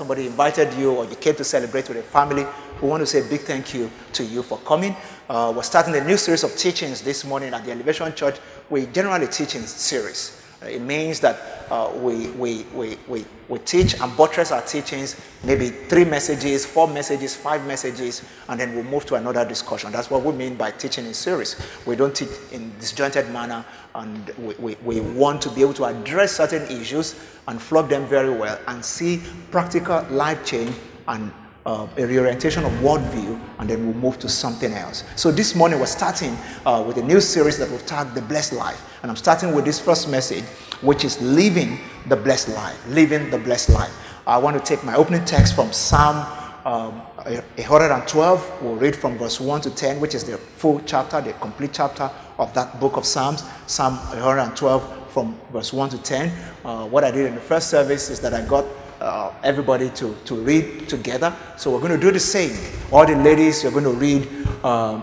somebody invited you or you came to celebrate with a family, we want to say a big thank you to you for coming. Uh, we're starting a new series of teachings this morning at the Elevation Church. We generally teach in series. It means that uh, we, we, we, we, we teach and buttress our teachings, maybe three messages, four messages, five messages, and then we'll move to another discussion. That's what we mean by teaching in series. We don't teach in disjointed manner, and we, we, we want to be able to address certain issues and flog them very well and see practical life change and uh, a reorientation of worldview, and then we'll move to something else. So this morning we're starting uh, with a new series that we've tagged The Blessed Life. And I'm starting with this first message, which is Living the Blessed Life. Living the Blessed Life. I want to take my opening text from Psalm um, 112. We'll read from verse 1 to 10, which is the full chapter, the complete chapter of that book of Psalms. Psalm 112 from verse 1 to 10. Uh, what I did in the first service is that I got uh, everybody to, to read together. So we're going to do the same. All the ladies, you're going to read um,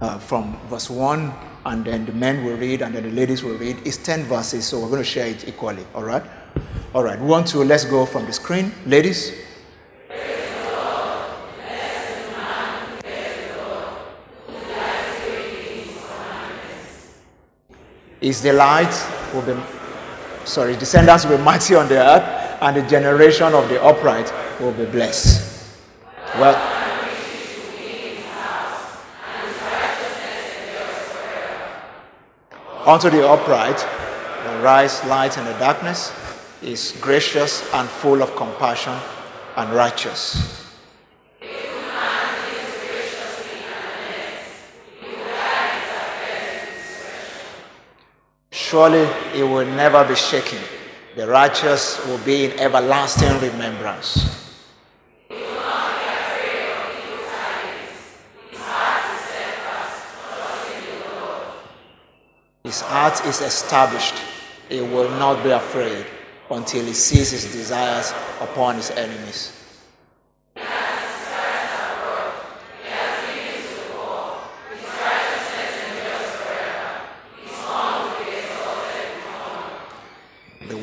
uh, from verse 1, and then the men will read, and then the ladies will read. It's 10 verses, so we're going to share it equally. All right? All right. Want to, let's go from the screen. Ladies. Is the light will be sorry, descendants will be mighty on the earth and the generation of the upright will be blessed. Well, unto the upright, the rise light in the darkness, is gracious and full of compassion and righteous. Surely it will never be shaken the righteous will be in everlasting remembrance. His heart is established. He will not be afraid until he sees his desires upon his enemies.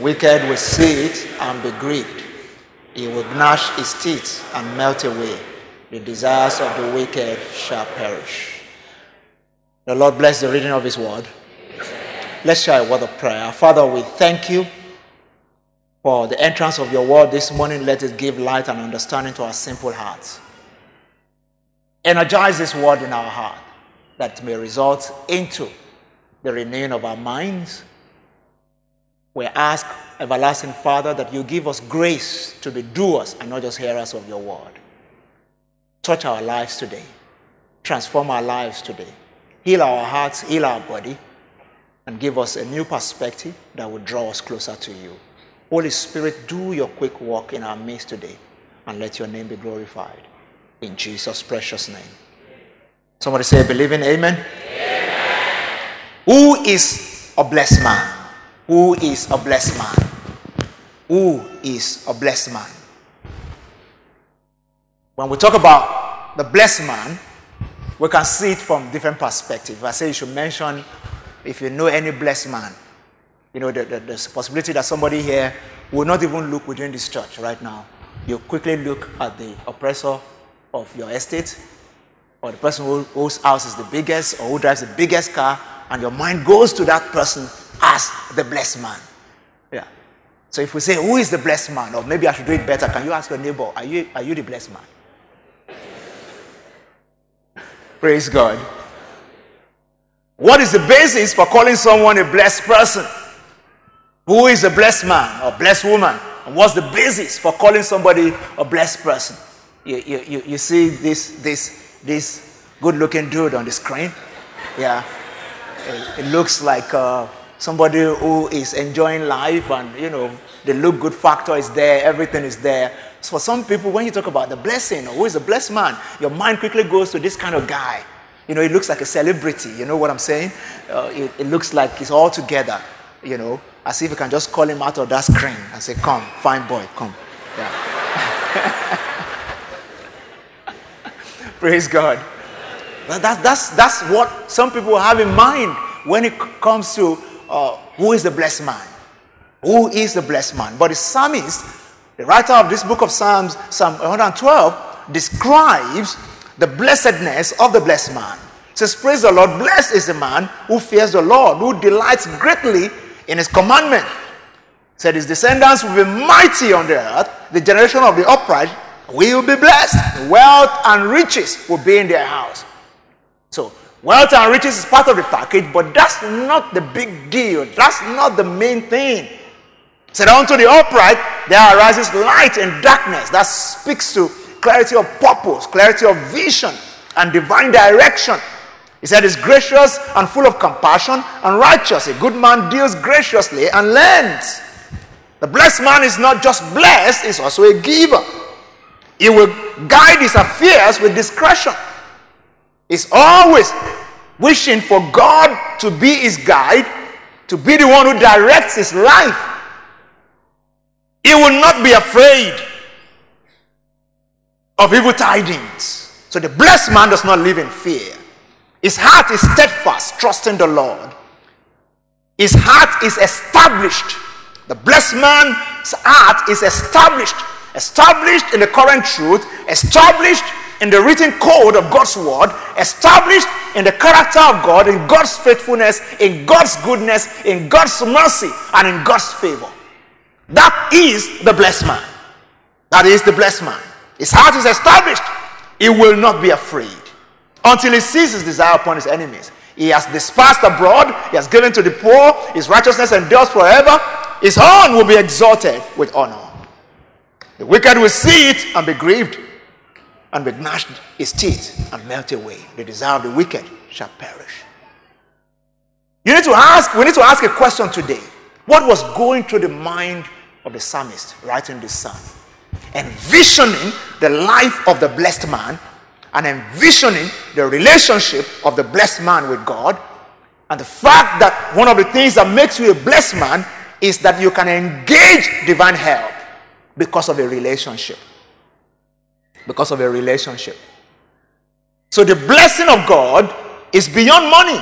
Wicked will see it and be grieved. He will gnash his teeth and melt away. The desires of the wicked shall perish. The Lord bless the reading of his word. Let's share a word of prayer. Father, we thank you for the entrance of your word this morning. Let it give light and understanding to our simple hearts. Energize this word in our heart that may result into the renewing of our minds we ask, everlasting Father, that you give us grace to be doers and not just hearers of your word. Touch our lives today. Transform our lives today. Heal our hearts, heal our body, and give us a new perspective that will draw us closer to you. Holy Spirit, do your quick work in our midst today and let your name be glorified. In Jesus' precious name. Somebody say, believing, amen. amen. Who is a blessed man? Who is a blessed man? Who is a blessed man? When we talk about the blessed man, we can see it from different perspectives. I say you should mention if you know any blessed man. You know, the, the, the possibility that somebody here will not even look within this church right now. You quickly look at the oppressor of your estate, or the person who, whose house is the biggest, or who drives the biggest car, and your mind goes to that person as the blessed man. Yeah. So if we say, Who is the blessed man? Or maybe I should do it better, can you ask your neighbor, Are you, are you the blessed man? Praise God. What is the basis for calling someone a blessed person? Who is a blessed man or blessed woman? And what's the basis for calling somebody a blessed person? You, you, you, you see this, this, this good looking dude on the screen? Yeah. It, it looks like uh, somebody who is enjoying life and, you know, the look good factor is there, everything is there. So for some people, when you talk about the blessing, or who is a blessed man, your mind quickly goes to this kind of guy. You know, he looks like a celebrity. You know what I'm saying? Uh, it, it, looks like he's all together, you know, as if you can just call him out of that screen and say, Come, fine boy, come. Yeah. Praise God. That, that's, that's what some people have in mind when it comes to uh, who is the blessed man? Who is the blessed man? But the psalmist The writer of this book of Psalms, Psalm 112, describes the blessedness of the blessed man. It says, Praise the Lord, blessed is the man who fears the Lord, who delights greatly in his commandment. said his descendants will be mighty on the earth, the generation of the upright will be blessed. Wealth and riches will be in their house. So, wealth and riches is part of the package, but that's not the big deal. That's not the main thing. Said unto the upright, there arises light and darkness. That speaks to clarity of purpose, clarity of vision, and divine direction. He said, He's gracious and full of compassion and righteous. A good man deals graciously and lends. The blessed man is not just blessed, he's also a giver. He will guide his affairs with discretion. He's always wishing for God to be his guide, to be the one who directs his life. He will not be afraid of evil tidings. So the blessed man does not live in fear. His heart is steadfast, trusting the Lord. His heart is established. The blessed man's heart is established. Established in the current truth, established in the written code of God's word, established in the character of God, in God's faithfulness, in God's goodness, in God's mercy, and in God's favor. That is the blessed man. That is the blessed man. His heart is established. He will not be afraid until he sees his desire upon his enemies. He has dispersed abroad, he has given to the poor, his righteousness endures forever. His horn will be exalted with honor. The wicked will see it and be grieved, and with gnashed his teeth and melt away. The desire of the wicked shall perish. You need to ask, we need to ask a question today. What was going through the mind of the psalmist writing this psalm? Envisioning the life of the blessed man and envisioning the relationship of the blessed man with God. And the fact that one of the things that makes you a blessed man is that you can engage divine help because of a relationship. Because of a relationship. So the blessing of God is beyond money.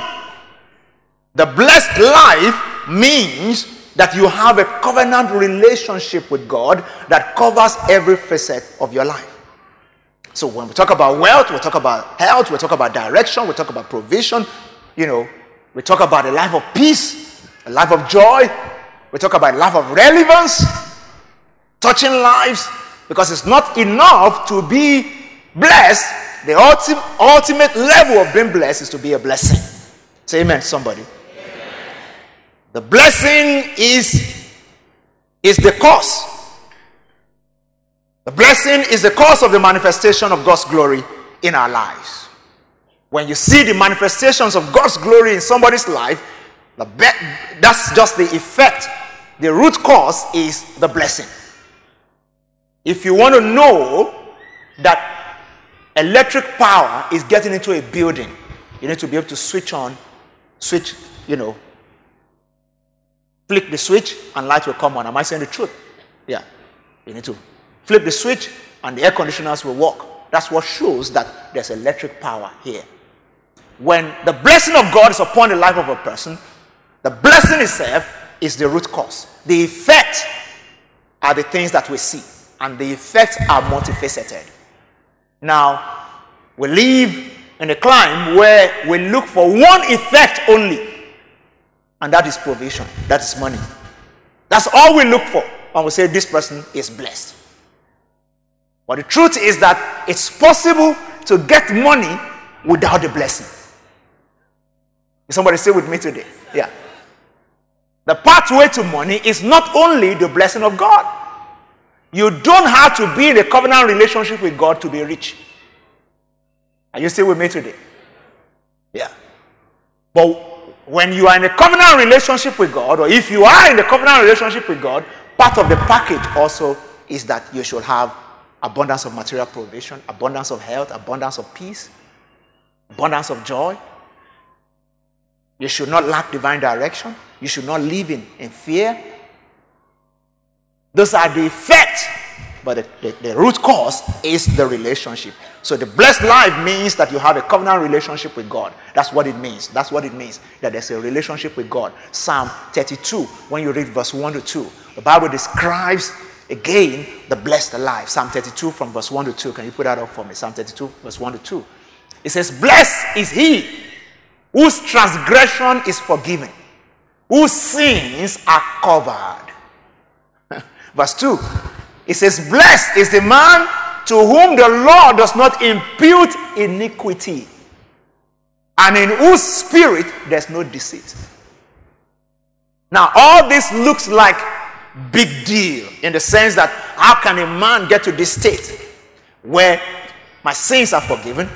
The blessed life means that you have a covenant relationship with God that covers every facet of your life. So when we talk about wealth, we talk about health, we talk about direction, we talk about provision, you know, we talk about a life of peace, a life of joy, we talk about a life of relevance, touching lives, because it's not enough to be blessed. The ultimate, ultimate level of being blessed is to be a blessing. Say amen, somebody. The blessing is, is the cause. The blessing is the cause of the manifestation of God's glory in our lives. When you see the manifestations of God's glory in somebody's life, that's just the effect. The root cause is the blessing. If you want to know that electric power is getting into a building, you need to be able to switch on, switch, you know, flick the switch and light will come on. Am I saying the truth? Yeah. You need to flip the switch and the air conditioners will work. That's what shows that there's electric power here. When the blessing of God is upon the life of a person, the blessing itself is the root cause. The effect are the things that we see, and the effects are multifaceted. Now, we live in a climb where we look for one effect only and that is provision. That is money. That's all we look for when we say this person is blessed. But the truth is that it's possible to get money without the blessing. Somebody say with me today. Yeah. The pathway to money is not only the blessing of God. You don't have to be in a covenant relationship with God to be rich. Are you still with me today? Yeah. But when you are in a covenant relationship with God, or if you are in a covenant relationship with God, part of the package also is that you should have abundance of material provision, abundance of health, abundance of peace, abundance of joy. You should not lack divine direction. You should not live in, in fear. Those are the effects, but the, the, the root cause is the relationship. So the blessed life means that you have a covenant relationship with God. That's what it means. That's what it means that there's a relationship with God. Psalm 32, when you read verse 1 to 2, the Bible describes again the blessed life. Psalm 32 from verse 1 to 2. Can you put that up for me? Psalm 32, verse 1 to 2. It says, Blessed is he whose transgression is forgiven, whose sins are covered. Verse 2. It says, Blessed is the man to whom the Lord does not impute iniquity, and in whose spirit there's no deceit. Now, all this looks like big deal in the sense that how can a man get to this state where my sins are forgiven?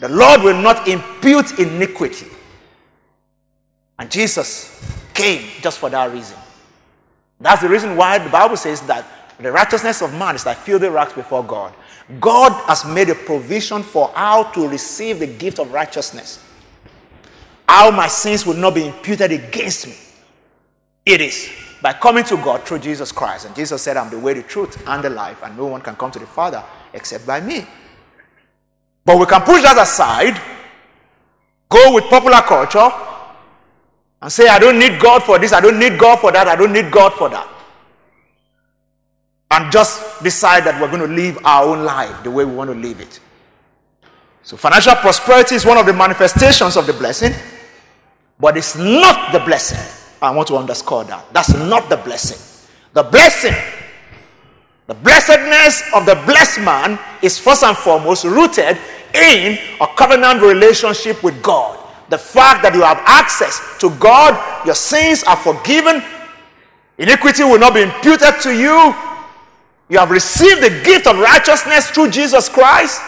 The Lord will not impute iniquity. And Jesus came just for that reason. That's the reason why the Bible says that the righteousness of man is like filthy rags before God. God has made a provision for how to receive the gift of righteousness. How my sins will not be imputed against me. It is by coming to God through Jesus Christ. And Jesus said, I'm the way, the truth, and the life, and no one can come to the Father except by me. But we can push that aside, go with popular culture, and say, I don't need God for this, I don't need God for that, I don't need God for that. And just decide that we're going to live our own life the way we want to live it. So, financial prosperity is one of the manifestations of the blessing, but it's not the blessing. I want to underscore that. That's not the blessing. The blessing, the blessedness of the blessed man is first and foremost rooted in a covenant relationship with God. The fact that you have access to God, your sins are forgiven, iniquity will not be imputed to you. You have received the gift of righteousness through Jesus Christ.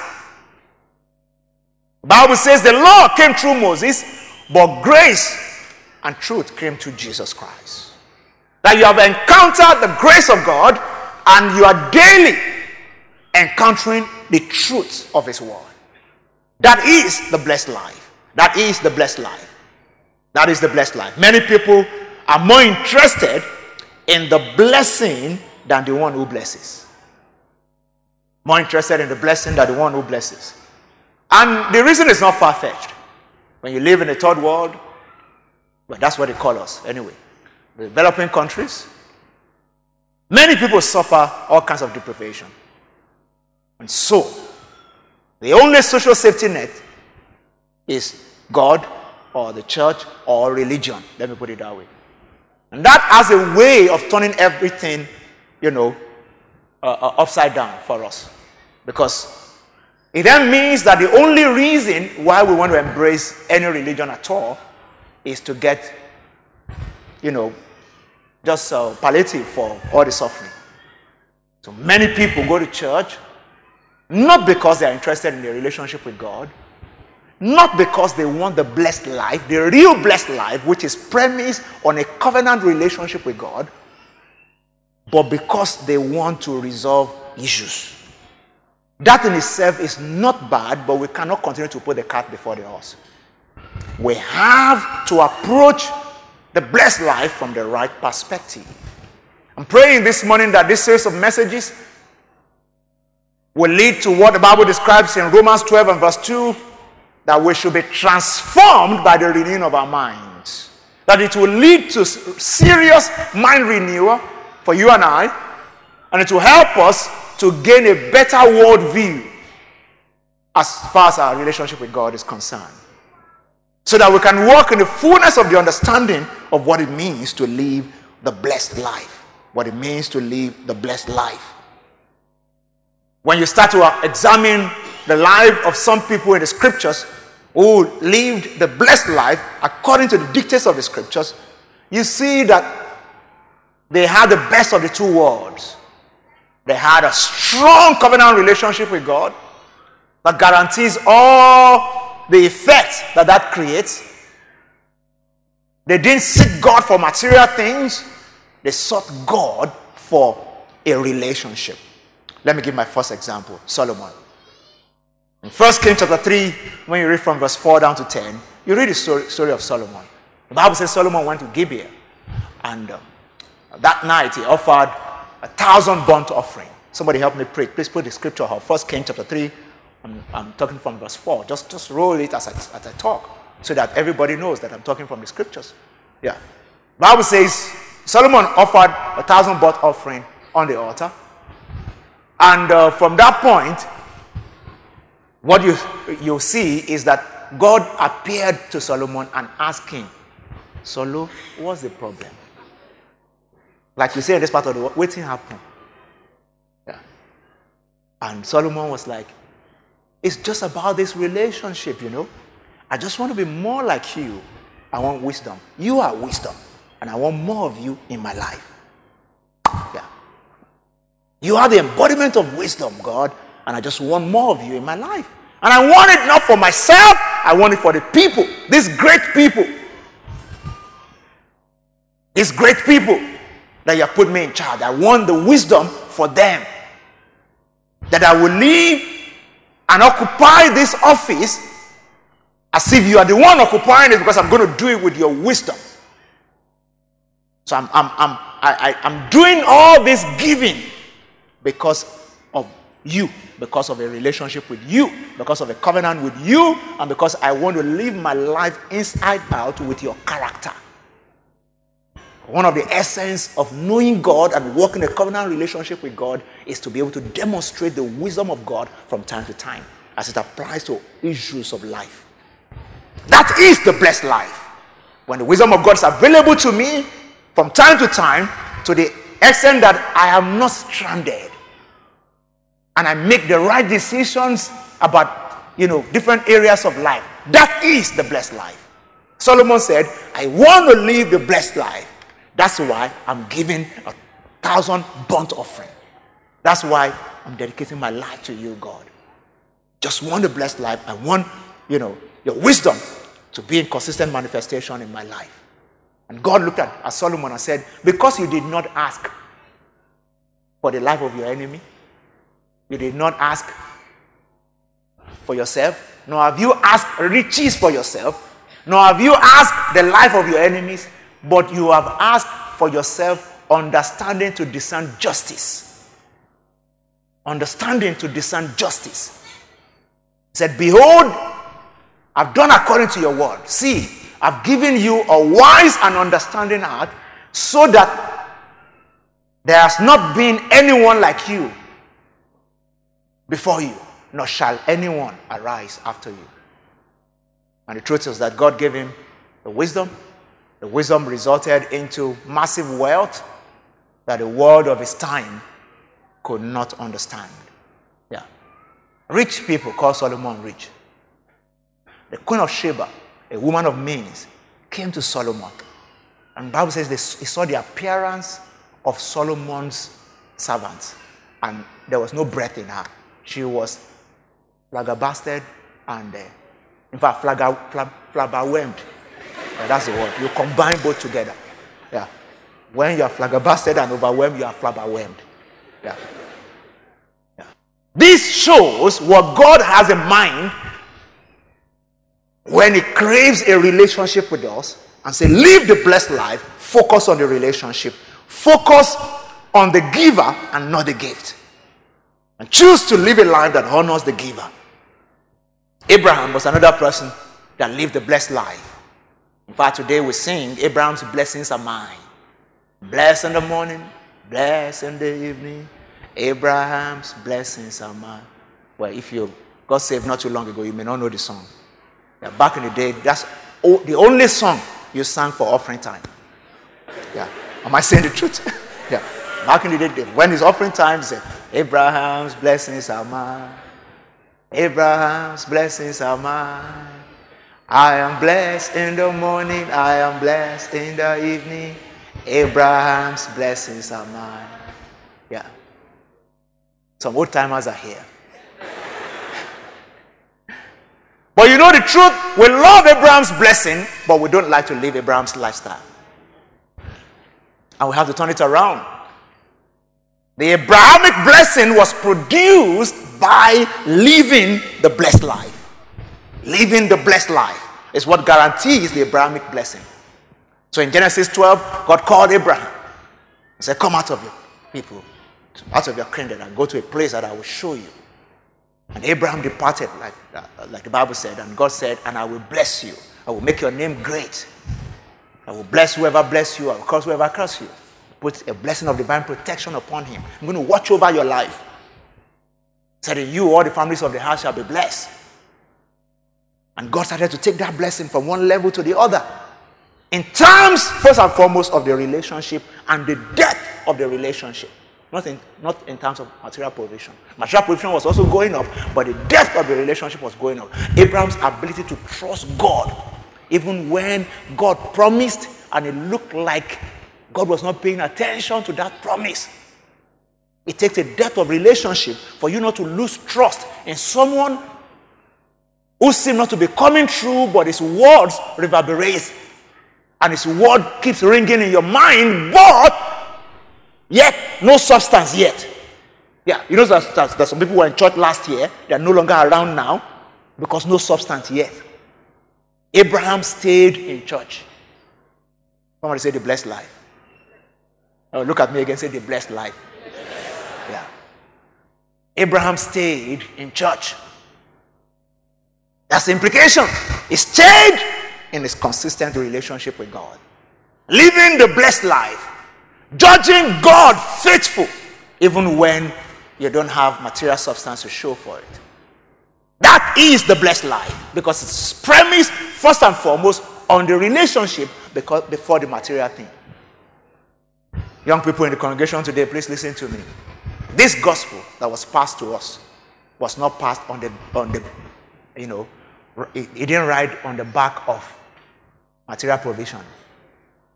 The Bible says the law came through Moses, but grace and truth came through Jesus Christ. That you have encountered the grace of God and you are daily encountering the truth of His Word. That is the blessed life. That is the blessed life. That is the blessed life. Many people are more interested in the blessing than the one who blesses. More interested in the blessing than the one who blesses. And the reason is not far fetched. When you live in the third world, but that's what they call us anyway. The developing countries, many people suffer all kinds of deprivation. And so, the only social safety net is God or the church or religion. Let me put it that way. And that has a way of turning everything, you know, uh, uh, upside down for us. Because it then means that the only reason why we want to embrace any religion at all is to get, you know, just uh, palliative for all the suffering. So many people go to church not because they are interested in their relationship with God, not because they want the blessed life, the real blessed life, which is premised on a covenant relationship with God, but because they want to resolve issues. That in itself is not bad, but we cannot continue to put the cart before the horse. We have to approach the blessed life from the right perspective. I'm praying this morning that this series of messages will lead to what the Bible describes in Romans 12 and verse 2 that we should be transformed by the renewing of our minds. That it will lead to serious mind renewal for you and I, and it will help us to gain a better worldview as far as our relationship with God is concerned so that we can walk in the fullness of the understanding of what it means to live the blessed life. What it means to live the blessed life. When you start to examine the life of some people in the scriptures who lived the blessed life according to the dictates of the scriptures, you see that they had the best of the two worlds. They had a strong covenant relationship with God that guarantees all the effect that that creates. They didn't seek God for material things, they sought God for a relationship. Let me give my first example Solomon. In 1 Kings chapter 3, when you read from verse 4 down to 10, you read the story, of Solomon. The Bible says Solomon went to Gibeah, and uh, that night he offered a thousand burnt offering. Somebody help me pray. Please put the scripture up. 1 Kings chapter 3, I'm, I'm talking from verse 4. Just, just roll it as I, as I talk so that everybody knows that I'm talking from the scriptures. Yeah. Bible says Solomon offered a thousand burnt offering on the altar. And uh, from that point, what you, you see is that God appeared to Solomon and asked him, Solo, what's the problem? Like we say in this part of the world, waiting happened. Yeah. And Solomon was like, It's just about this relationship, you know. I just want to be more like you. I want wisdom. You are wisdom. And I want more of you in my life. Yeah. You are the embodiment of wisdom, God. And I just want more of you in my life. And I want it not for myself, I want it for the people, these great people. These great people that you have put me in charge. I want the wisdom for them. That I will leave and occupy this office as if you are the one occupying it because I'm going to do it with your wisdom. So I'm, I'm, I'm, I, I, I'm doing all this giving because of you, because of a relationship with you, because of a covenant with you, and because I want to live my life inside out with your character. One of the essence of knowing God and working a covenant relationship with God is to be able to demonstrate the wisdom of God from time to time as it applies to issues of life. That is the blessed life. When the wisdom of God is available to me from time to time, to the extent that I am not stranded, and I make the right decisions about you know different areas of life. That is the blessed life. Solomon said, I want to live the blessed life. That's why I'm giving a thousand burnt offering. That's why I'm dedicating my life to you, God. Just want a blessed life. I want, you know, your wisdom to be in consistent manifestation in my life. And God looked at, at Solomon and said, Because you did not ask for the life of your enemy, you did not ask for yourself, nor have you asked riches for yourself, nor have you asked the life of your enemies, but you have asked for yourself understanding to discern justice. Understanding to discern justice. He said, Behold, I've done according to your word. See, I've given you a wise and understanding heart so that there has not been anyone like you before you, nor shall anyone arise after you. And the truth is that God gave him the wisdom the wisdom resulted into massive wealth that the world of his time could not understand. Yeah. Rich people call Solomon rich. The queen of Sheba, a woman of means, came to Solomon. And Bible says they, he saw the appearance of Solomon's servants. And there was no breath in her. She was flabbergasted and, uh, in fact, flabberwhelmed yeah, that's the word. You combine both together. Yeah. When you are flabbergasted and overwhelmed, you are flabberwhelmed. Yeah. yeah. This shows what God has in mind when He craves a relationship with us and say, live the blessed life, focus on the relationship, focus on the giver and not the gift. And choose to live a life that honors the giver. Abraham was another person that lived a blessed life. In fact, today we sing Abraham's blessings are mine. Bless in the morning, bless in the evening. Abraham's blessings are mine. Well, if you got saved not too long ago, you may not know the song. Yeah, back in the day, that's the only song you sang for offering time. Yeah. Am I saying the truth? yeah. Back in the day, when it's offering time, say, Abraham's blessings are mine. Abraham's blessings are mine. I am blessed in the morning, I am blessed in the evening. Abraham's blessings are mine. Yeah. Some old timers are here. but you know the truth? We love Abraham's blessing, but we don't like to live Abraham's lifestyle. And we have to turn it around. The Abrahamic blessing was produced by living the blessed life. Living the blessed life is what guarantees the Abrahamic blessing. So in Genesis 12, God called Abraham. He said, Come out of your people, out of your kindred, and go to a place that I will show you. And Abraham departed, like, uh, like the Bible said, and God said, And I will bless you. I will make your name great. I will bless whoever bless you, I will curse whoever curse you. Put a blessing of divine protection upon him. I'm going to watch over your life. So that you, all the families of the house shall be blessed. And God started to take that blessing from one level to the other. In terms, first and foremost, of the relationship and the depth of the relationship. Not in, not in terms of material provision. Material provision was also going up, but the depth of the relationship was going up. Abraham's ability to trust God, even when God promised and it looked like God was not paying attention to that promise. It takes a depth of relationship for you not to lose trust in someone who seems not to be coming true, but his words reverberate and his word keeps ringing in your mind, but yet no substance yet. Yeah, you know that, that some people were in church last year, they are no longer around now because no substance yet. Abraham stayed in church. Somebody say the blessed life. Oh, look at me again, say the blessed life. Yeah. Abraham stayed in church. That's the implication. He stayed in his consistent relationship with God. Living the blessed life. Judging God faithful, even when you don't have material substance to show for it. That is the blessed life because it's premised first and foremost on the relationship because, before the material thing. Young people in the congregation today, please listen to me. This gospel that was passed to us was not passed on the, on the you know, it, it didn't ride on the back of material provision.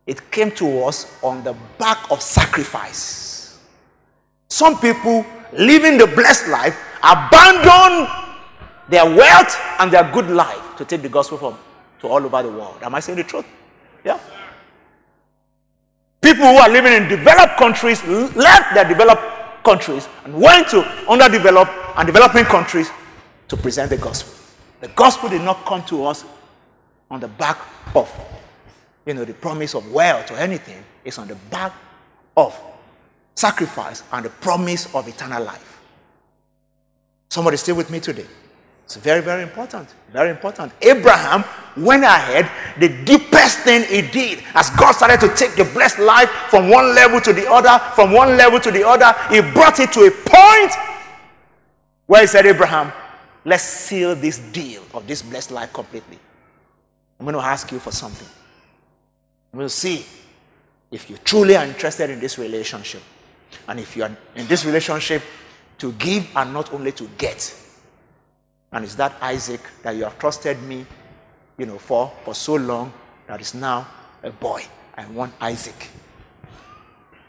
It came to us on the back of sacrifice. Some people living the blessed life abandon their wealth and their good life to take the gospel from to all over the world. Am I saying the truth? Yeah. People who are living in developed countries left their developed countries and went to underdeveloped and developing countries to present the gospel. The gospel did not come to us on the back of, you know, the promise of wealth or anything. It's on the back of sacrifice and the promise of eternal life. Somebody stay with me today. It's very, very important. Very important. Abraham went ahead, the deepest thing he did, as God started to take the blessed life from one level to the other, from one level to the other, he brought it to a point where he said, Abraham, let's seal this deal of this blessed life completely. I'm going to ask you for something. We'll see if you truly are interested in this relationship. And if you are in this relationship to give and not only to get. And it's that Isaac that you have trusted me, you know, for for so long that is now a boy. I want Isaac.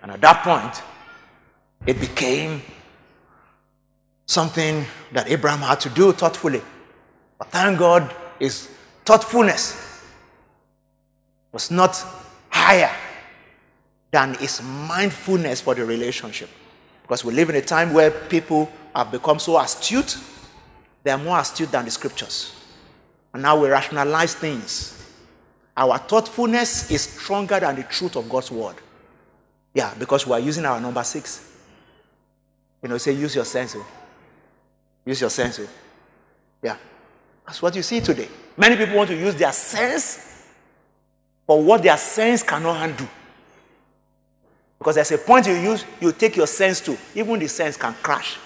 And at that point, it became something that Abraham had to do thoughtfully. But thank God, his thoughtfulness was not higher than his mindfulness for the relationship. Because we live in a time where people have become so astute they are more astute than the scriptures. And now we rationalize things. Our thoughtfulness is stronger than the truth of God's word. Yeah, because we are using our number six. You know, say use your sense. Oh. Use your sense. Oh. Yeah. That's what you see today. Many people want to use their sense for what their sense cannot handle. Because there's a point you use, you take your sense to, even the sense can crash.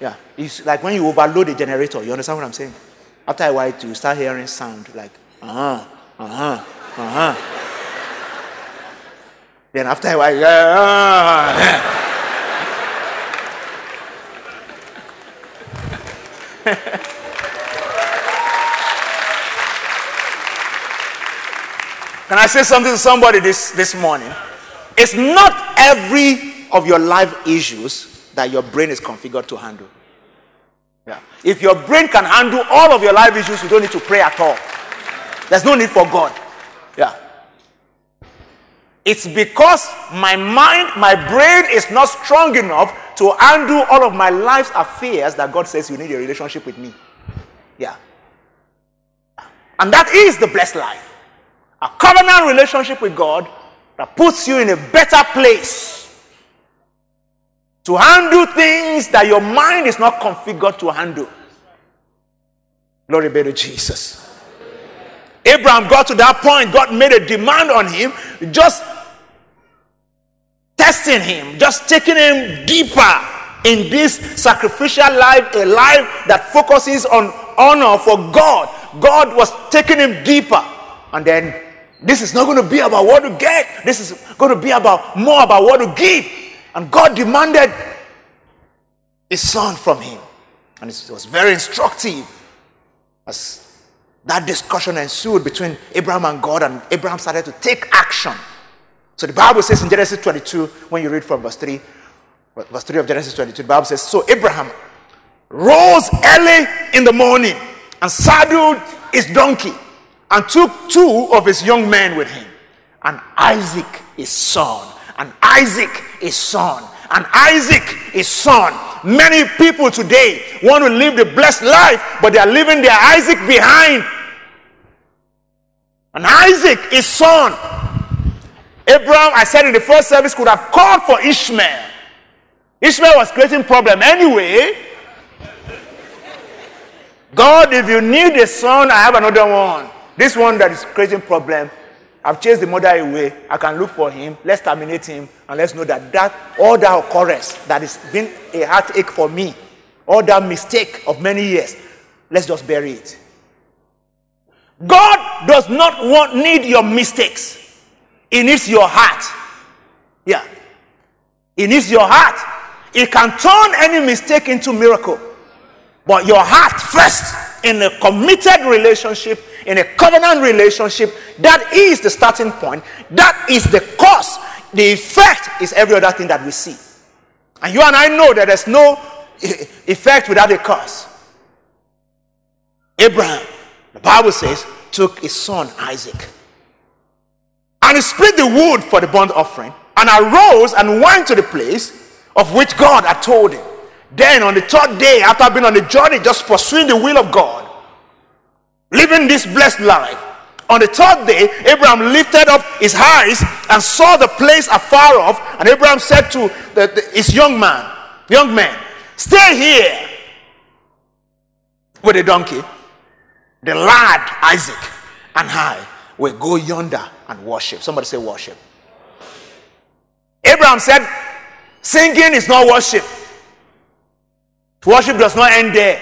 Yeah. It's like when you overload a generator. You understand what I'm saying? After a while, you start hearing sound like, uh huh, uh huh, uh huh. then after a while, uh, Can I say something to somebody this, this morning? It's not every of your life issues that your brain is configured to handle. Yeah. If your brain can handle all of your life issues, you don't need to pray at all. There's no need for God. Yeah. It's because my mind, my brain is not strong enough to handle all of my life's affairs that God says you need a relationship with me. Yeah. And that is the blessed life. A covenant relationship with God that puts you in a better place to handle things that your mind is not configured to handle. Glory be to Jesus. Abraham got to that point, God made a demand on him. Just testing him, just taking him deeper in this sacrificial life, a life that focuses on honor for God. God was taking him deeper. And then this is not going to be about what to get. This is going to be about more about what to give. And God demanded his son from him. And it was very instructive as that discussion ensued between Abraham and God, and Abraham started to take action. So the Bible says in Genesis 22, when you read from verse 3, verse 3 of Genesis 22, the Bible says, So Abraham rose early in the morning and saddled his donkey and took two of his young men with him, and Isaac his son, and Isaac his son, and Isaac his son. Many people today want to live the blessed life, but they are leaving their Isaac behind. And Isaac his son. Abraham, I said in the first service, could have called for Ishmael. Ishmael was creating problem anyway. God, if you need a son, I have another one. This one that is creating problem, I've chased the mother away. I can look for him. Let's terminate him and let's know that that all that occurrence that has been a heartache for me, all that mistake of many years, let's just bury it. God does not want need your mistakes. He needs your heart. Yeah. He needs your heart. He can turn any mistake into miracle. But your heart first in a committed relationship, in a covenant relationship, that is the starting point. That is the cause. The effect is every other thing that we see. And you and I know that there's no effect without a cause. Abraham, the Bible says, took his son Isaac. And he split the wood for the burnt offering and arose and went to the place of which God had told him. Then on the third day, after being on the journey, just pursuing the will of God, living this blessed life, on the third day, Abraham lifted up his eyes and saw the place afar off. And Abraham said to the, the, his young man, young man, stay here with the donkey. The lad Isaac and I will go yonder and worship. Somebody say worship. Abraham said, singing is not worship. Worship does not end there.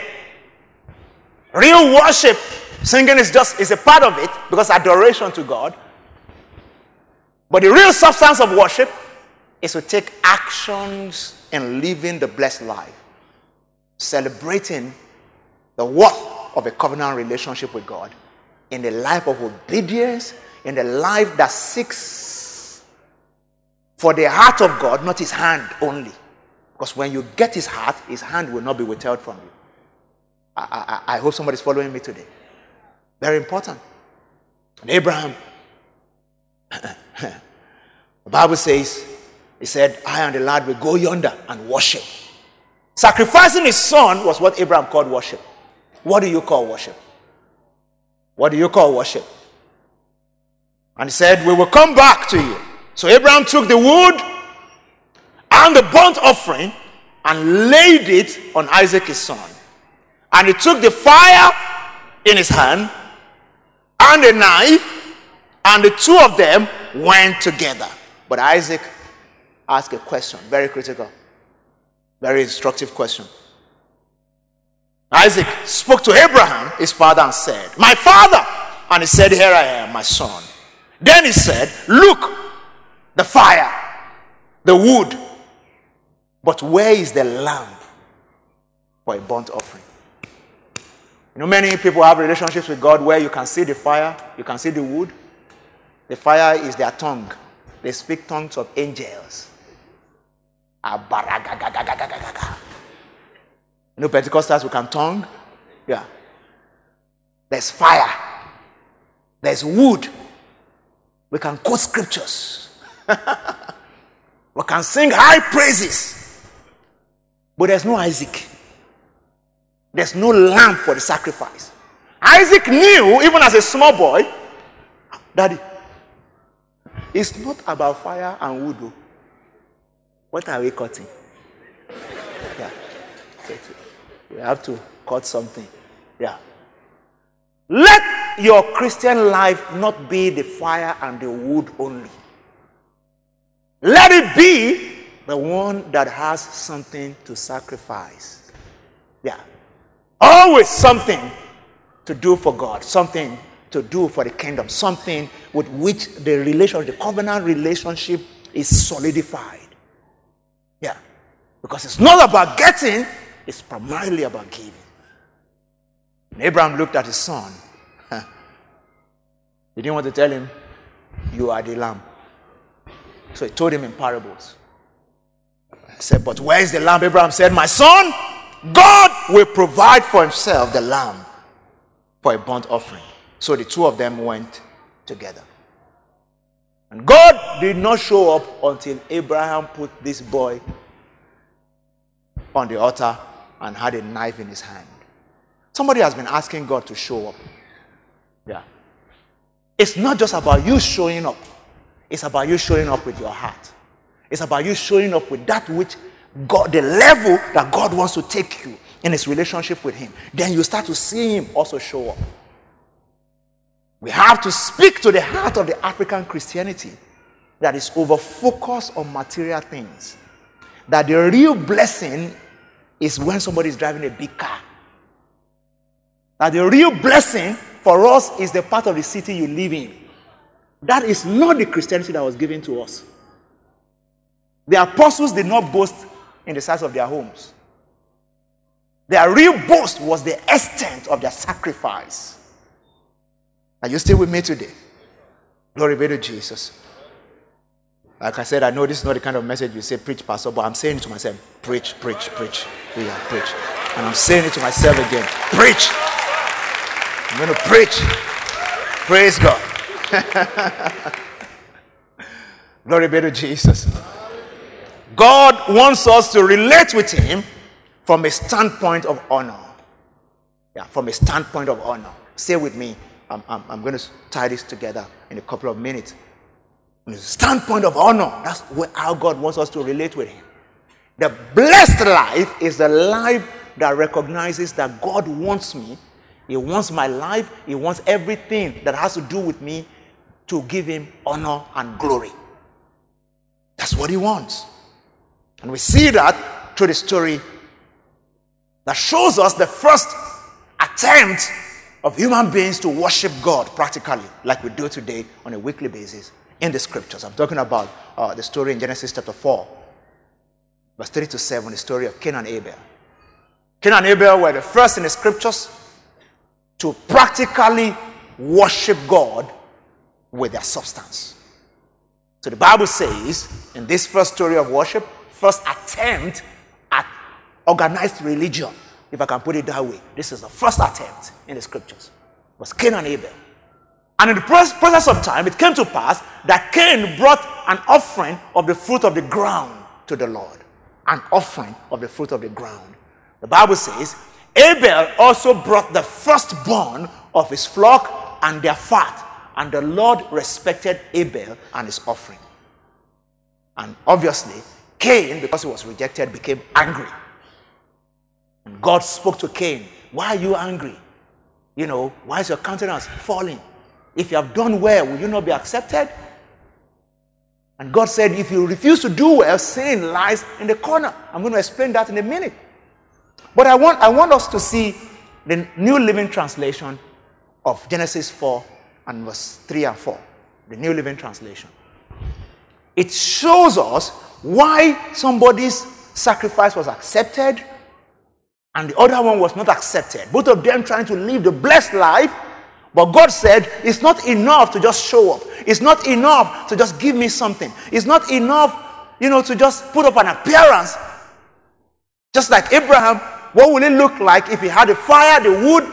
Real worship, singing is just is a part of it because adoration to God. But the real substance of worship is to take actions in living the blessed life, celebrating the worth of a covenant relationship with God in the life of obedience, in the life that seeks for the heart of God, not his hand only. Because when you get his heart, his hand will not be withheld from you. I, I, I hope somebody's following me today. Very important. And Abraham, the Bible says, he said, I and the lad will go yonder and worship. Sacrificing his son was what Abraham called worship. What do you call worship? What do you call worship? And he said, We will come back to you. So Abraham took the wood and the burnt offering and laid it on Isaac his son. And he took the fire in his hand and a knife, and the two of them went together. But Isaac asked a question, very critical, very instructive question. Isaac spoke to Abraham, his father, and said, My father. And he said, Here I am, my son. Then he said, Look, the fire, the wood, but where is the lamb for a burnt offering? You know, many people have relationships with God where you can see the fire, you can see the wood. The fire is their tongue. They speak tongues of angels. You know, Pentecostals we can tongue? Yeah. There's fire. There's wood. We can quote scriptures. we can sing high praises. But there's no Isaac. There's no lamb for the sacrifice. Isaac knew, even as a small boy, Daddy, it's not about fire and wood. Oh. What are we cutting? Yeah. We have to cut something. Yeah. Let your Christian life not be the fire and the wood only. Let it be the one that has something to sacrifice. Yeah. Always something to do for God, something to do for the kingdom, something with which the relationship, the covenant relationship is solidified. Yeah. Because it's not about getting, it's primarily about giving. And Abraham looked at his son. he didn't want to tell him, You are the lamb. So he told him in parables. I said, But where is the lamb? Abraham said, My son, God will provide for himself the lamb for a burnt offering. So the two of them went together. And God did not show up until Abraham put this boy on the altar and had a knife in his hand. Somebody has been asking God to show up. Yeah. It's not just about you showing up, it's about you showing up with your heart. It's about you showing up with that which God, the level that God wants to take you in his relationship with him. Then you start to see him also show up. We have to speak to the heart of the African Christianity that is over focused on material things. That the real blessing is when somebody is driving a big car. That the real blessing for us is the part of the city you live in. That is not the Christianity that was given to us. The apostles did not boast in the size of their homes. Their real boast was the extent of their sacrifice. Are you still with me today? Glory be to Jesus. Like I said, I know this is not the kind of message you say, preach, pastor, but I'm saying it to myself preach, preach, preach. Yeah, preach. And I'm saying it to myself again preach. I'm going to preach. Praise God. Glory be to Jesus. God wants us to relate with Him from a standpoint of honor. Yeah, from a standpoint of honor. Say with me, I'm, I'm, I'm going to tie this together in a couple of minutes. Standpoint of honor, that's where how God wants us to relate with Him. The blessed life is the life that recognizes that God wants me. He wants my life. He wants everything that has to do with me to give Him honor and glory. That's what He wants. And we see that through the story that shows us the first attempt of human beings to worship God practically, like we do today on a weekly basis in the scriptures. I'm talking about uh, the story in Genesis chapter 4, verse 3 to 7, the story of Cain and Abel. Cain and Abel were the first in the scriptures to practically worship God with their substance. So the Bible says in this first story of worship, first attempt at organized religion, if I can put it that way. This is the first attempt in the scriptures. It was Cain and Abel. And in the process of time, it came to pass that Cain brought an offering of the fruit of the ground to the Lord. An offering of the fruit of the ground. The Bible says, Abel also brought the firstborn of his flock and their fat. And the Lord respected Abel and his offering. And obviously, Cain, because he was rejected, became angry. And God spoke to Cain, Why are you angry? You know, why is your countenance falling? If you have done well, will you not be accepted? And God said, If you refuse to do well, sin lies in the corner. I'm going to explain that in a minute. But I want, I want us to see the New Living Translation of Genesis 4 and verse 3 and 4. The New Living Translation. It shows us why somebody's sacrifice was accepted and the other one was not accepted. Both of them trying to live the blessed life, but God said it's not enough to just show up. It's not enough to just give me something. It's not enough, you know, to just put up an appearance. Just like Abraham, what will it look like if he had the fire, the wood,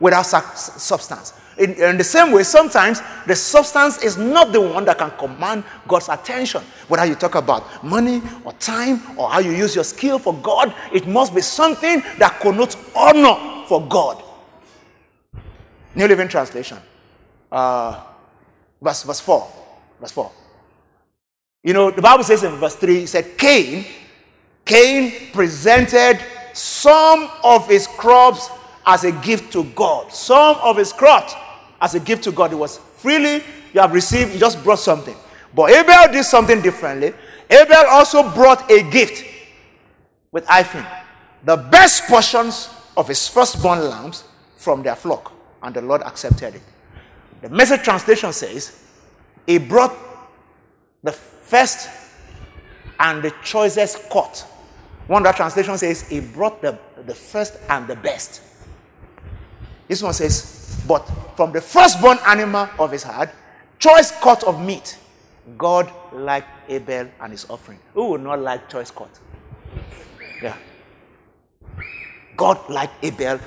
without substance? In, in, the same way, sometimes the substance is not the one that can command God's attention. Whether you talk about money or time or how you use your skill for God, it must be something that connotes honor for God. New Living Translation, uh, verse, verse 4. Verse 4. You know, the Bible says in verse 3, it said, Cain, Cain presented some of his crops as a gift to God. Some of his crops as a gift to God. It was freely you have received, you just brought something. But Abel did something differently. Abel also brought a gift with hyphen, the best portions of his firstborn lambs from their flock, and the Lord accepted it. The message translation says, He brought the first and the choicest cut. One the translation says, He brought the, the first and the best. This one says, But from the firstborn animal of his heart, choice cut of meat, God liked Abel and his offering. Who would not like choice cut? Yeah. God liked Abel.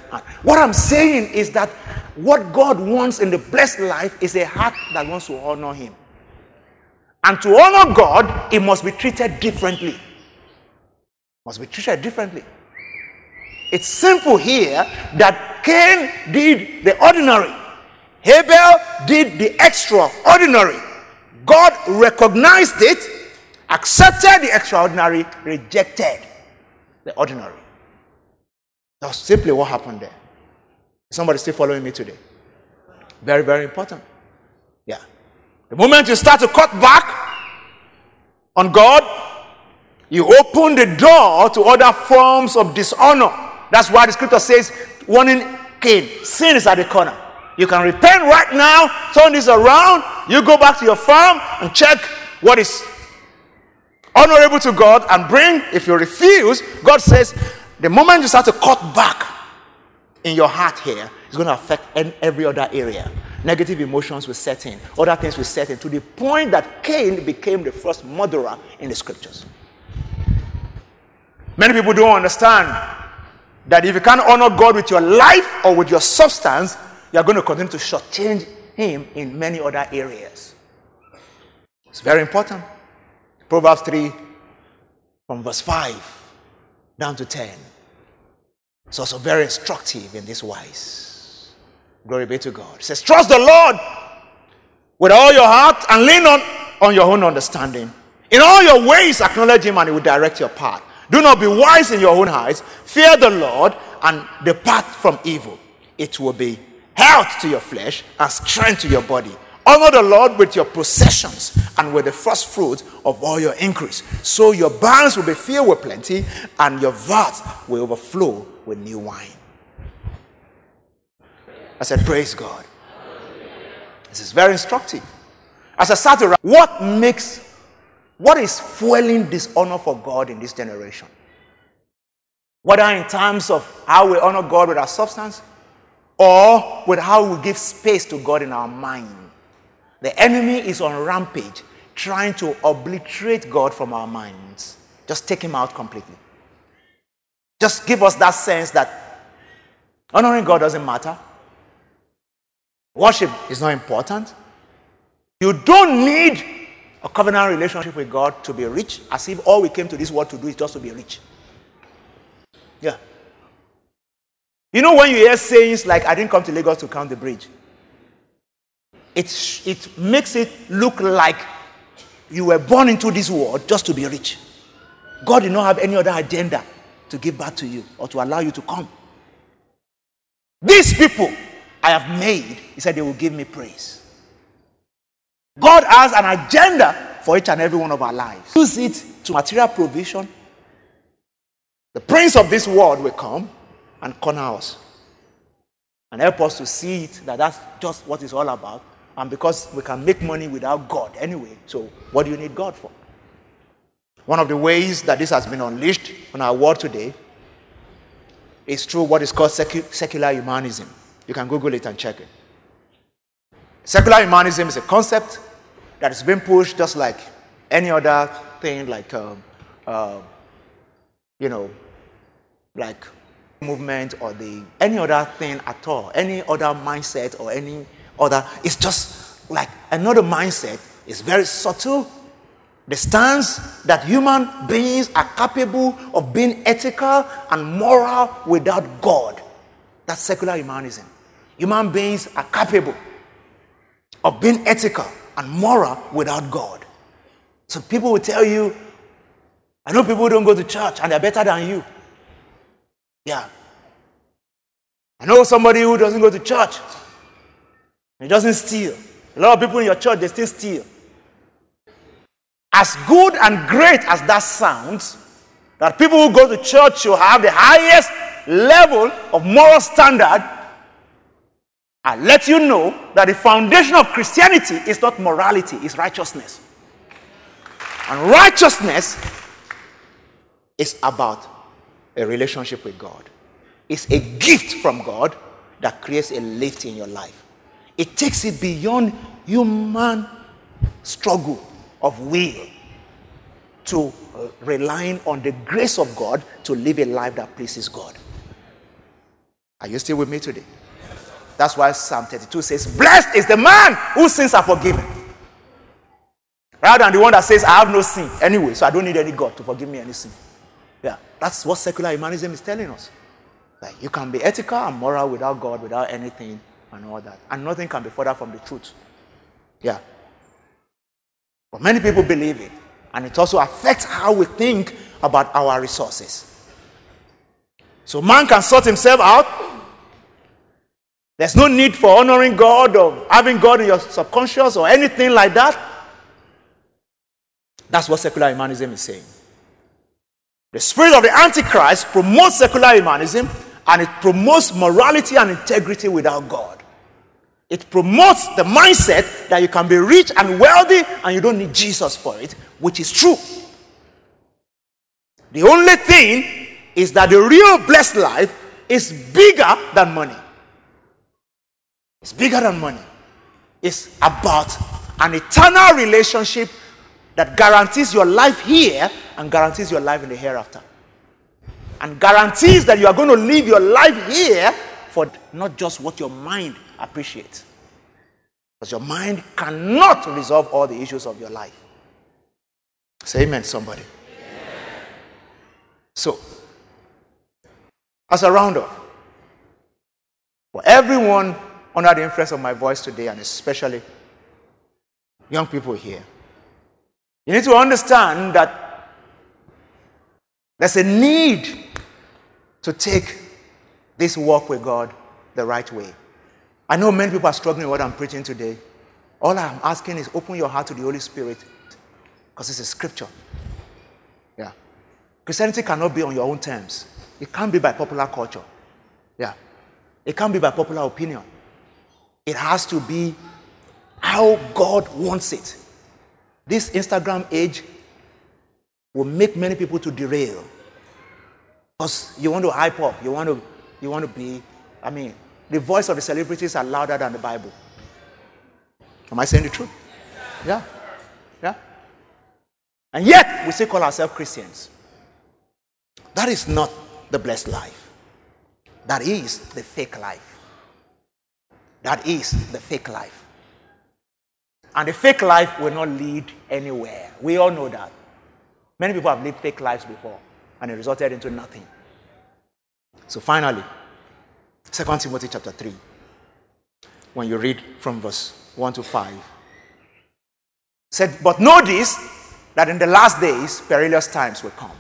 What I'm saying is that what God wants in the blessed life is a heart that wants to honor Him. And to honor God, it must be treated differently. Must be treated differently. It's simple here that Cain did the ordinary, Abel did the extraordinary. God recognized it, accepted the extraordinary, rejected the ordinary. That's simply what happened there. Somebody still following me today? Very, very important. Yeah. The moment you start to cut back on God, you open the door to other forms of dishonor. That's why the scripture says, warning Cain, sin is at the corner. You can repent right now, turn this around, you go back to your farm and check what is honorable to God and bring. If you refuse, God says, the moment you start to cut back in your heart here, it's going to affect every other area. Negative emotions will set in, other things will set in to the point that Cain became the first murderer in the scriptures. Many people don't understand that if you can't honor God with your life or with your substance, you are going to continue to shortchange Him in many other areas. It's very important. Proverbs 3, from verse 5 down to 10. It's also very instructive in this wise. Glory be to God. It says, Trust the Lord with all your heart and lean on, on your own understanding. In all your ways, acknowledge Him and He will direct your path. Do not be wise in your own eyes. Fear the Lord and depart from evil. It will be health to your flesh and strength to your body. Honor the Lord with your possessions and with the first fruit of all your increase. So your barns will be filled with plenty and your vats will overflow with new wine. I said, Praise God. This is very instructive. As I started, what makes, what is fueling dishonor for God in this generation? Whether in terms of how we honor God with our substance or with how we give space to God in our mind. The enemy is on rampage trying to obliterate God from our minds. Just take him out completely. Just give us that sense that honoring God doesn't matter. Worship is not important. You don't need a covenant relationship with God to be rich, as if all we came to this world to do is just to be rich. Yeah. You know, when you hear sayings like, I didn't come to Lagos to count the bridge, it, it makes it look like you were born into this world just to be rich. God did not have any other agenda to give back to you or to allow you to come. These people I have made, he said, they will give me praise. God has an agenda for each and every one of our lives. Use it to material provision. The prince of this world will come and corner us and help us to see it that that's just what it's all about and because we can make money without God anyway. So, what do you need God for? One of the ways that this has been unleashed on our world today is through what is called secu- secular humanism. You can Google it and check it. Secular humanism is a concept that is being pushed just like any other thing, like, uh, you know, like movement or the any other thing at all, any other mindset or any other. It's just like another mindset. It's very subtle. The stance that human beings are capable of being ethical and moral without God. That's secular humanism. Human beings are capable of being ethical and moral without God. So people will tell you, I know people don't go to church and they're better than you. Yeah. I know somebody who doesn't go to church he doesn't steal. A lot of people in your church, they still steal. As good and great as that sounds, that people who go to church should have the highest level of moral standard, I let you know that the foundation of Christianity is not morality, it's righteousness. And righteousness is about a relationship with God. It's a gift from God that creates a lift in your life. It takes it beyond human struggle of will to uh, relying on the grace of God to live a life that pleases God. Are you still with me today? That's why Psalm 32 says, Blessed is the man whose sins are forgiven. Rather than the one that says, I have no sin anyway, so I don't need any God to forgive me any sin. Yeah, that's what secular humanism is telling us. Like you can be ethical and moral without God, without anything, and all that. And nothing can be further from the truth. Yeah. But many people believe it. And it also affects how we think about our resources. So man can sort himself out. There's no need for honoring God or having God in your subconscious or anything like that. That's what secular humanism is saying. The spirit of the Antichrist promotes secular humanism and it promotes morality and integrity without God. It promotes the mindset that you can be rich and wealthy and you don't need Jesus for it, which is true. The only thing is that the real blessed life is bigger than money. It's bigger than money. It's about an eternal relationship that guarantees your life here and guarantees your life in the hereafter. And guarantees that you are going to live your life here for not just what your mind appreciates. Because your mind cannot resolve all the issues of your life. Say amen, somebody. Amen. So, as a roundup, for everyone under the influence of my voice today, and especially young people here, you need to understand that there's a need to take this walk with God the right way. I know many people are struggling with what I'm preaching today. All I'm asking is open your heart to the Holy Spirit because it's a scripture. Yeah. Christianity cannot be on your own terms. It can't be by popular culture. Yeah. It can't be by popular opinion. It has to be how God wants it. This Instagram age will make many people to derail. Because you want to hype up, you want to, you want to be, I mean, the voice of the celebrities are louder than the Bible. Am I saying the truth? Yeah. Yeah. And yet, we still call ourselves Christians. That is not the blessed life. That is the fake life. That is the fake life. And the fake life will not lead anywhere. We all know that. Many people have lived fake lives before, and it resulted into nothing. So finally, 2 Timothy chapter 3, when you read from verse 1 to 5, said, But know this, that in the last days perilous times will come.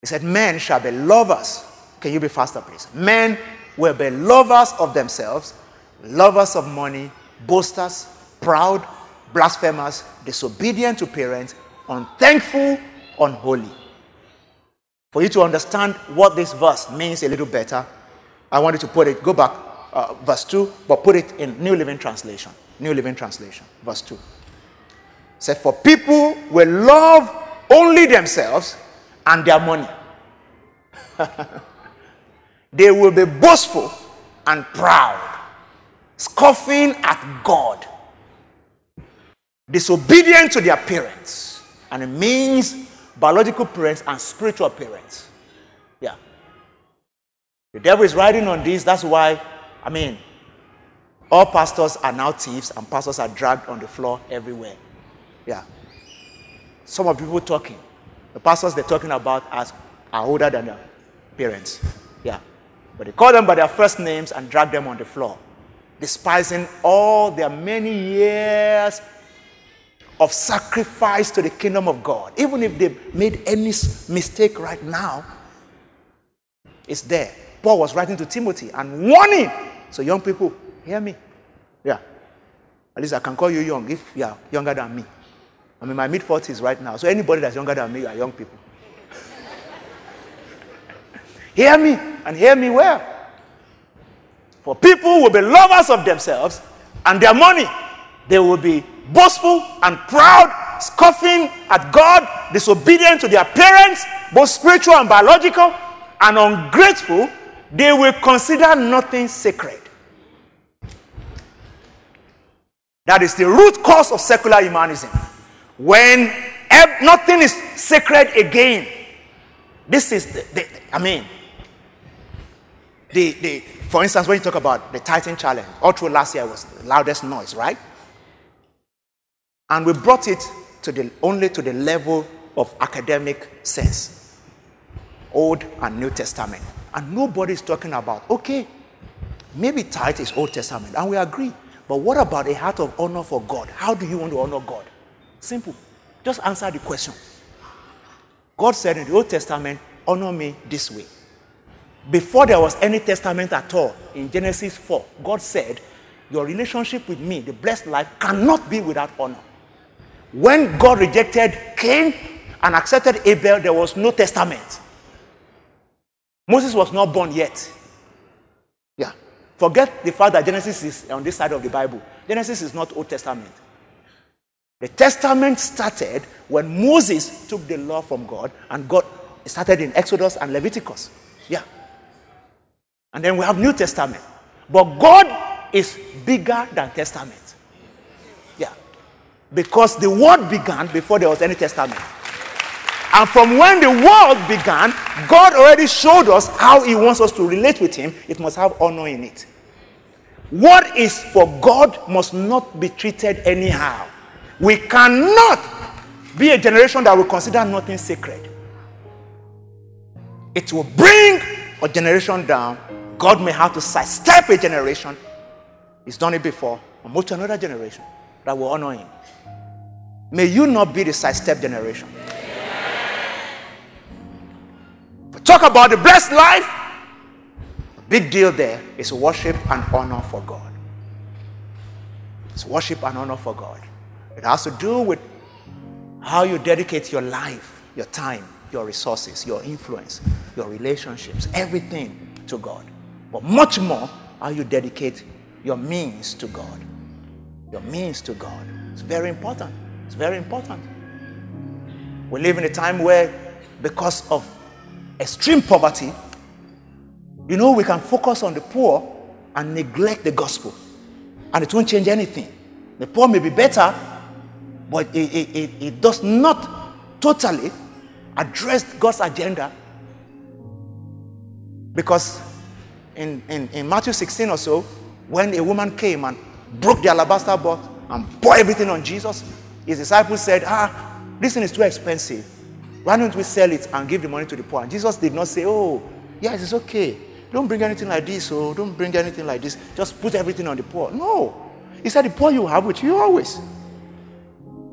He said, Men shall be lovers. Can you be faster, please? Men will be lovers of themselves, lovers of money, boasters, proud, blasphemers, disobedient to parents, unthankful, unholy. For you to understand what this verse means a little better, I wanted to put it, go back, uh, verse 2, but put it in New Living Translation. New Living Translation, verse 2. Said, For people will love only themselves and their money. they will be boastful and proud scoffing at God, disobedient to their parents, and it means biological parents and spiritual parents. Yeah. The devil is riding on this. That's why, I mean, all pastors are now thieves and pastors are dragged on the floor everywhere. Yeah. Some of people talking, the pastors they're talking about as are older than their parents. But they call them by their first names and drag them on the floor despising all their many years of sacrifice to the kingdom of God. Even if they made any mistake right now, it's there. Paul was writing to Timothy and warning. So, young people, hear me. Yeah. At least I can call you young if you are younger than me. I'm in my mid 40s right now. So anybody that's younger than me are young people. Hear me and hear me well. For people will be lovers of themselves and their money, they will be boastful and proud, scoffing at God, disobedient to their parents, both spiritual and biological, and ungrateful. They will consider nothing sacred. That is the root cause of secular humanism. When nothing is sacred again. This is the, the I mean, the, the, for instance, when you talk about the Titan Challenge, all through last year was the loudest noise, right? And we brought it to the, only to the level of academic sense, Old and New Testament. And nobody is talking about, okay, maybe tithe is Old Testament, and we agree. But what about a heart of honor for God? How do you want to honor God? Simple. Just answer the question. God said in the Old Testament, honor me this way. Before there was any testament at all, in Genesis 4, God said, Your relationship with me, the blessed life, cannot be without honor. When God rejected Cain and accepted Abel, there was no testament. Moses was not born yet. Yeah. Forget the fact that Genesis is on this side of the Bible. Genesis is not Old Testament. The Testament started when Moses took the law from God, and God started in Exodus and Leviticus. Yeah. And then we have New Testament. But God is bigger than Testament. Yeah. Because the world began before there was any Testament. And from when the world began, God already showed us how He wants us to relate with Him. It must have honor in it. What is for God must not be treated anyhow. We cannot be a generation that will consider nothing sacred. It will bring a generation down. God may have to sidestep a generation. He's done it before. And move to another generation that will honor Him. May you not be the sidestep generation. But talk about the blessed life. big deal there is worship and honor for God. It's worship and honor for God. It has to do with how you dedicate your life, your time, your resources, your influence, your relationships, everything to God. But much more, how you dedicate your means to God. Your means to God. It's very important. It's very important. We live in a time where, because of extreme poverty, you know, we can focus on the poor and neglect the gospel, and it won't change anything. The poor may be better, but it, it, it, it does not totally address God's agenda. Because in, in, in Matthew 16 or so, when a woman came and broke the alabaster box and poured everything on Jesus, his disciples said, Ah, this thing is too expensive. Why don't we sell it and give the money to the poor? And Jesus did not say, Oh, yes, it's okay. Don't bring anything like this, oh, don't bring anything like this. Just put everything on the poor. No. He said, The poor you have with you always.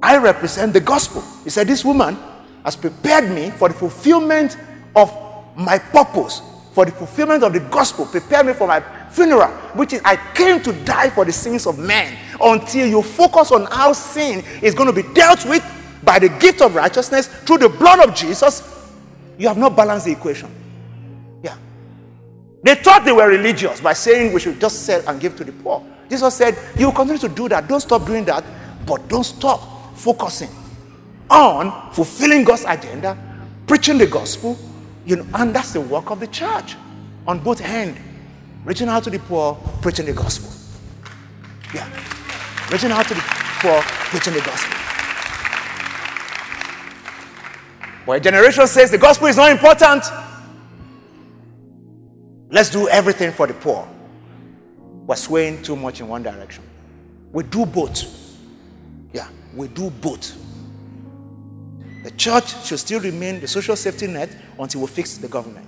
I represent the gospel. He said, This woman has prepared me for the fulfillment of my purpose, for the fulfillment of the gospel, prepare me for my funeral, which is I came to die for the sins of men. Until you focus on how sin is going to be dealt with by the gift of righteousness through the blood of Jesus, you have not balanced the equation. Yeah. They thought they were religious by saying we should just sell and give to the poor. Jesus said, You continue to do that. Don't stop doing that, but don't stop focusing on fulfilling God's agenda, preaching the gospel, you know, and that's the work of the church on both ends. Reaching out to the poor, preaching the gospel. Yeah. Reaching out to the poor, preaching the gospel. But a generation says the gospel is not important. Let's do everything for the poor. We're swaying too much in one direction. We do both Yeah, we do both. The church should still remain the social safety net until we fix the government.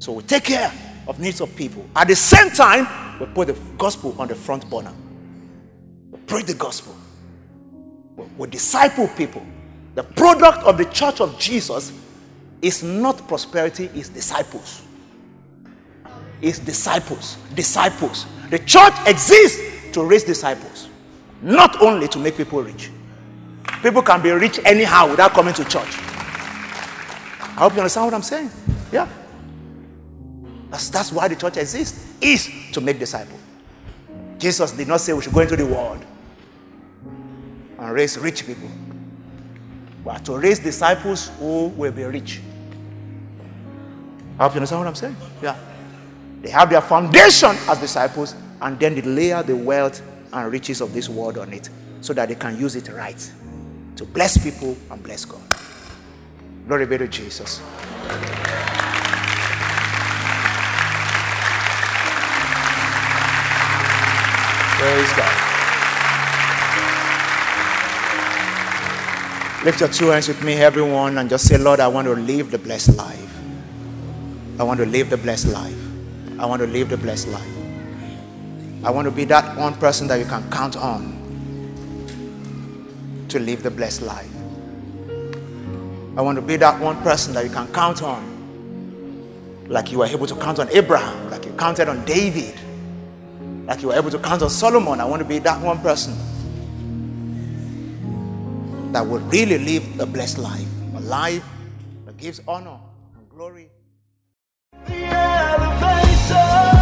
So we take care of needs of people. At the same time, we put the gospel on the front burner. We preach the gospel. We, we disciple people. The product of the church of Jesus is not prosperity, it's disciples. It's disciples. Disciples. The church exists to raise disciples not only to make people rich. People can be rich anyhow without coming to church. I hope you understand what I'm saying. Yeah. That's, that's why the church exists, is to make disciples. Jesus did not say we should go into the world and raise rich people, but to raise disciples who will be rich. I hope you understand what I'm saying. Yeah. They have their foundation as disciples, and then they layer the wealth and riches of this world on it so that they can use it right to bless people and bless God. Glory be to Jesus. Praise God. Lift your two hands with me, everyone, and just say, Lord, I want to live the blessed life. I want to live the blessed life. I want to live the blessed life. I want to be that one person that you can count on to live the blessed life. I want to be that one person that you can count on, like you were able to count on Abraham, like you counted on David, like you were able to count on Solomon. I want to be that one person that will really live the blessed life, a life that gives honor and glory. The elevation.